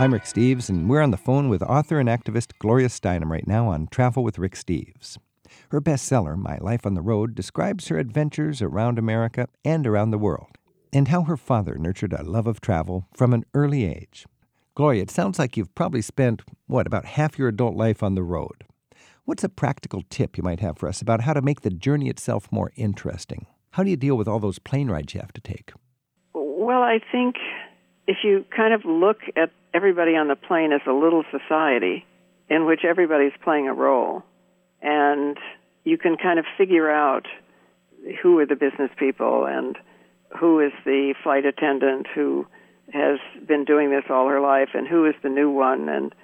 I'm Rick Steves, and we're on the phone with author and activist Gloria Steinem right now on Travel with Rick Steves. Her bestseller, My Life on the Road, describes her adventures around America and around the world, and how her father nurtured a love of travel from an early age. Gloria, it sounds like you've probably spent, what, about half your adult life on the road. What's a practical tip you might have for us about how to make the journey itself more interesting? How do you deal with all those plane rides you have to take? Well, I think if you kind of look at everybody on the plane is a little society in which everybody's playing a role, and you can kind of figure out who are the business people and who is the flight attendant who has been doing this all her life and who is the new one and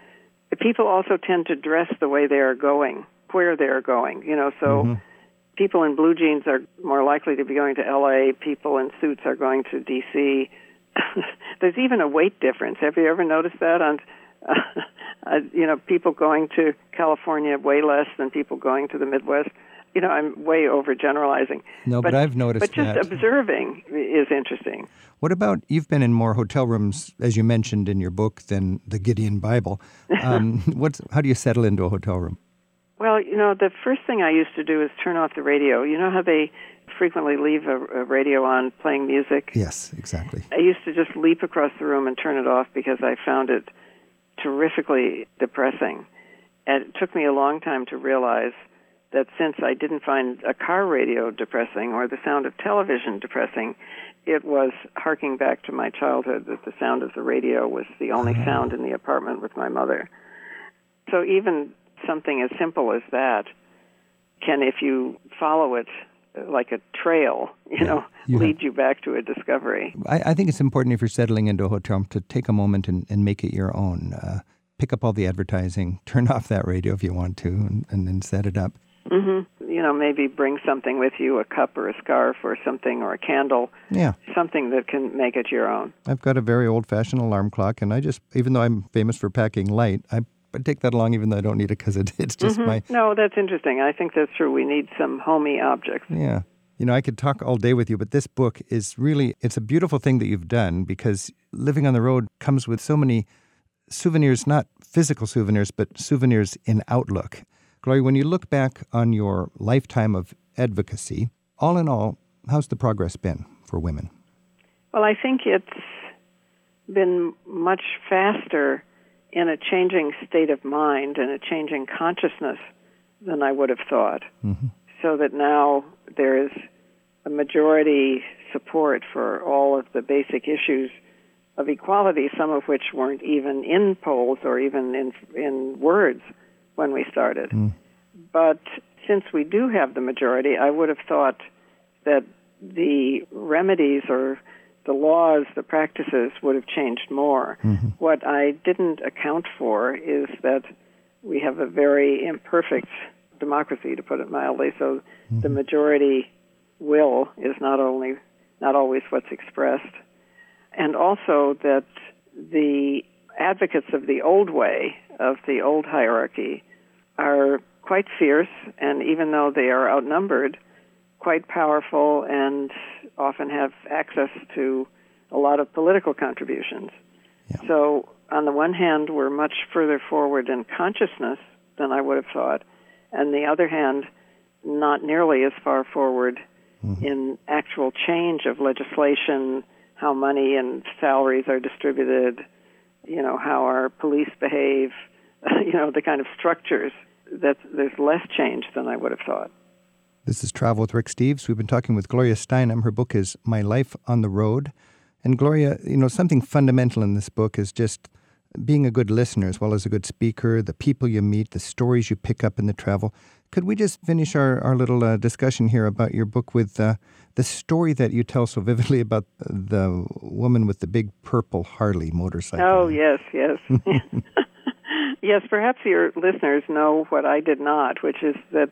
people also tend to dress the way they are going where they are going you know so mm-hmm. people in blue jeans are more likely to be going to LA people in suits are going to DC there's even a weight difference have you ever noticed that on uh, uh, you know people going to California way less than people going to the Midwest you know, I'm way overgeneralizing. No, but, but I've noticed But just that. observing is interesting. What about you've been in more hotel rooms, as you mentioned in your book, than the Gideon Bible? Um, what's how do you settle into a hotel room? Well, you know, the first thing I used to do is turn off the radio. You know how they frequently leave a, a radio on playing music? Yes, exactly. I used to just leap across the room and turn it off because I found it terrifically depressing. And it took me a long time to realize that since I didn't find a car radio depressing or the sound of television depressing, it was harking back to my childhood that the sound of the radio was the only mm-hmm. sound in the apartment with my mother. So even something as simple as that can, if you follow it like a trail, you know, lead you back to a discovery. I, I, think it's important if you're settling into a hotel to take a moment and, and make it your own. Uh, pick up all the advertising, turn off that radio if you want to, and, and then set it up. Mm-hmm. You know, maybe bring something with you, a cup or a scarf or something, or a candle. Yeah. Something that can make it your own. I've got a very old fashioned alarm clock, and I just, even though I'm famous for packing light, I I take that along even though I don't need it because it, it's just mm-hmm. my. No, that's interesting. I think that's true. We need some homey objects. Yeah. You know, I could talk all day with you, but this book is really, it's a beautiful thing that you've done because living on the road comes with so many souvenirs, not physical souvenirs, but souvenirs in outlook. Gloria, when you look back on your lifetime of advocacy, all in all, how's the progress been for women? Well, I think it's been much faster in a changing state of mind and a changing consciousness than I would have thought. Mm-hmm. So that now there is a majority support for all of the basic issues of equality, some of which weren't even in polls or even in in words when we started. Mm. But since we do have the majority, I would have thought that the remedies or the laws, the practices would have changed more. Mm-hmm. What I didn't account for is that we have a very imperfect democracy, to put it mildly. So mm-hmm. the majority will is not only not always what's expressed, and also that the advocates of the old way of the old hierarchy are quite fierce, and even though they are outnumbered, quite powerful and often have access to a lot of political contributions. Yeah. So, on the one hand, we're much further forward in consciousness than I would have thought, and the other hand, not nearly as far forward mm-hmm. in actual change of legislation, how money and salaries are distributed, you know, how our police behave, you know, the kind of structures that there's less change than I would have thought. This is Travel with Rick Steves. We've been talking with Gloria Steinem. Her book is My Life on the Road. And Gloria, you know, something fundamental in this book is just being a good listener as well as a good speaker, the people you meet, the stories you pick up in the travel. Could we just finish our, our little uh, discussion here about your book with uh, the story that you tell so vividly about the woman with the big purple Harley motorcycle? Oh, yes, yes. Yes, perhaps your listeners know what I did not, which is that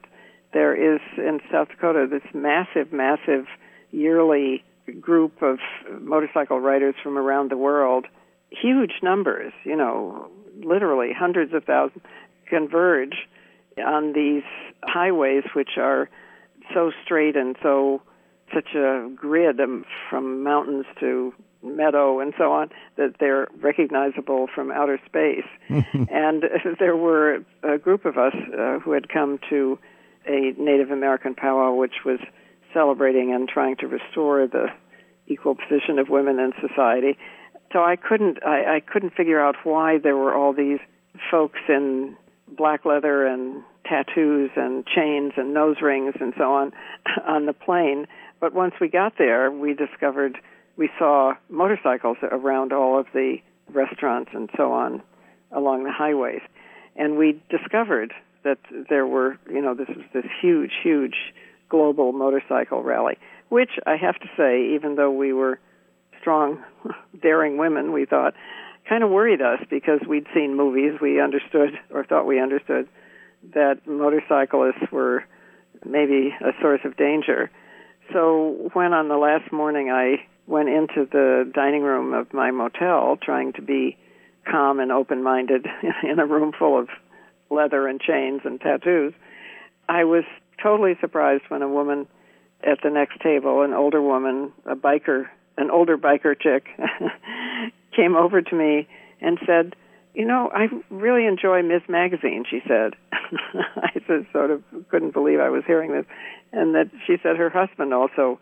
there is in South Dakota this massive, massive yearly group of motorcycle riders from around the world, huge numbers, you know, literally hundreds of thousands, converge on these highways which are so straight and so such a grid from mountains to meadow and so on that they're recognizable from outer space. and there were a group of us uh, who had come to a Native American powwow, which was celebrating and trying to restore the equal position of women in society. So I couldn't I, I couldn't figure out why there were all these folks in black leather and tattoos and chains and nose rings and so on on the plane. But once we got there, we discovered we saw motorcycles around all of the restaurants and so on along the highways. And we discovered that there were, you know, this was this huge, huge global motorcycle rally, which I have to say, even though we were strong, daring women, we thought kind of worried us because we'd seen movies, we understood or thought we understood that motorcyclists were maybe a source of danger. So when on the last morning I went into the dining room of my motel trying to be calm and open minded in a room full of leather and chains and tattoos, I was totally surprised when a woman at the next table, an older woman, a biker, an older biker chick, came over to me and said, "You know, I really enjoy Ms. Magazine." She said. I just sort of couldn't believe I was hearing this, and that she said her husband also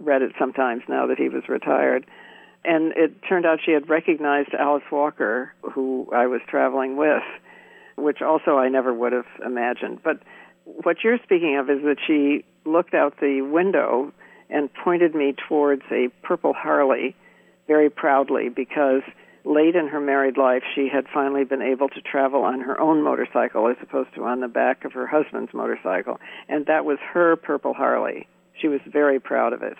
read it sometimes now that he was retired. And it turned out she had recognized Alice Walker, who I was traveling with, which also I never would have imagined. But what you're speaking of is that she looked out the window and pointed me towards a purple Harley very proudly because late in her married life she had finally been able to travel on her own motorcycle as opposed to on the back of her husband's motorcycle and that was her purple Harley. She was very proud of it.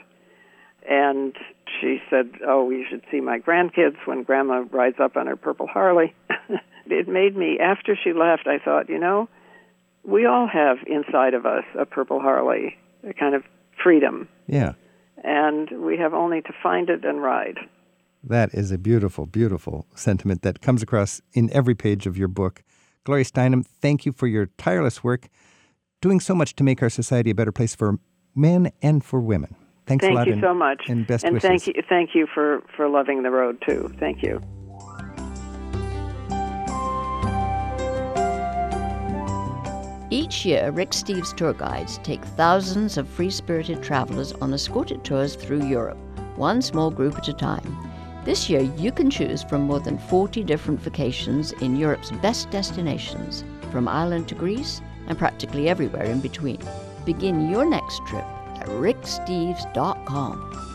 And she said, "Oh, you should see my grandkids when grandma rides up on her purple Harley." it made me after she left I thought, you know, we all have inside of us a purple Harley, a kind of freedom. Yeah. And we have only to find it and ride. That is a beautiful, beautiful sentiment that comes across in every page of your book. Gloria Steinem, thank you for your tireless work, doing so much to make our society a better place for men and for women. Thanks thank a lot. you and, so much. And best and wishes. thank you, thank you for, for loving the road too. Thank you. Each year, Rick Steves tour guides take thousands of free spirited travelers on escorted tours through Europe, one small group at a time. This year, you can choose from more than 40 different vacations in Europe's best destinations, from Ireland to Greece and practically everywhere in between. Begin your next trip at ricksteves.com.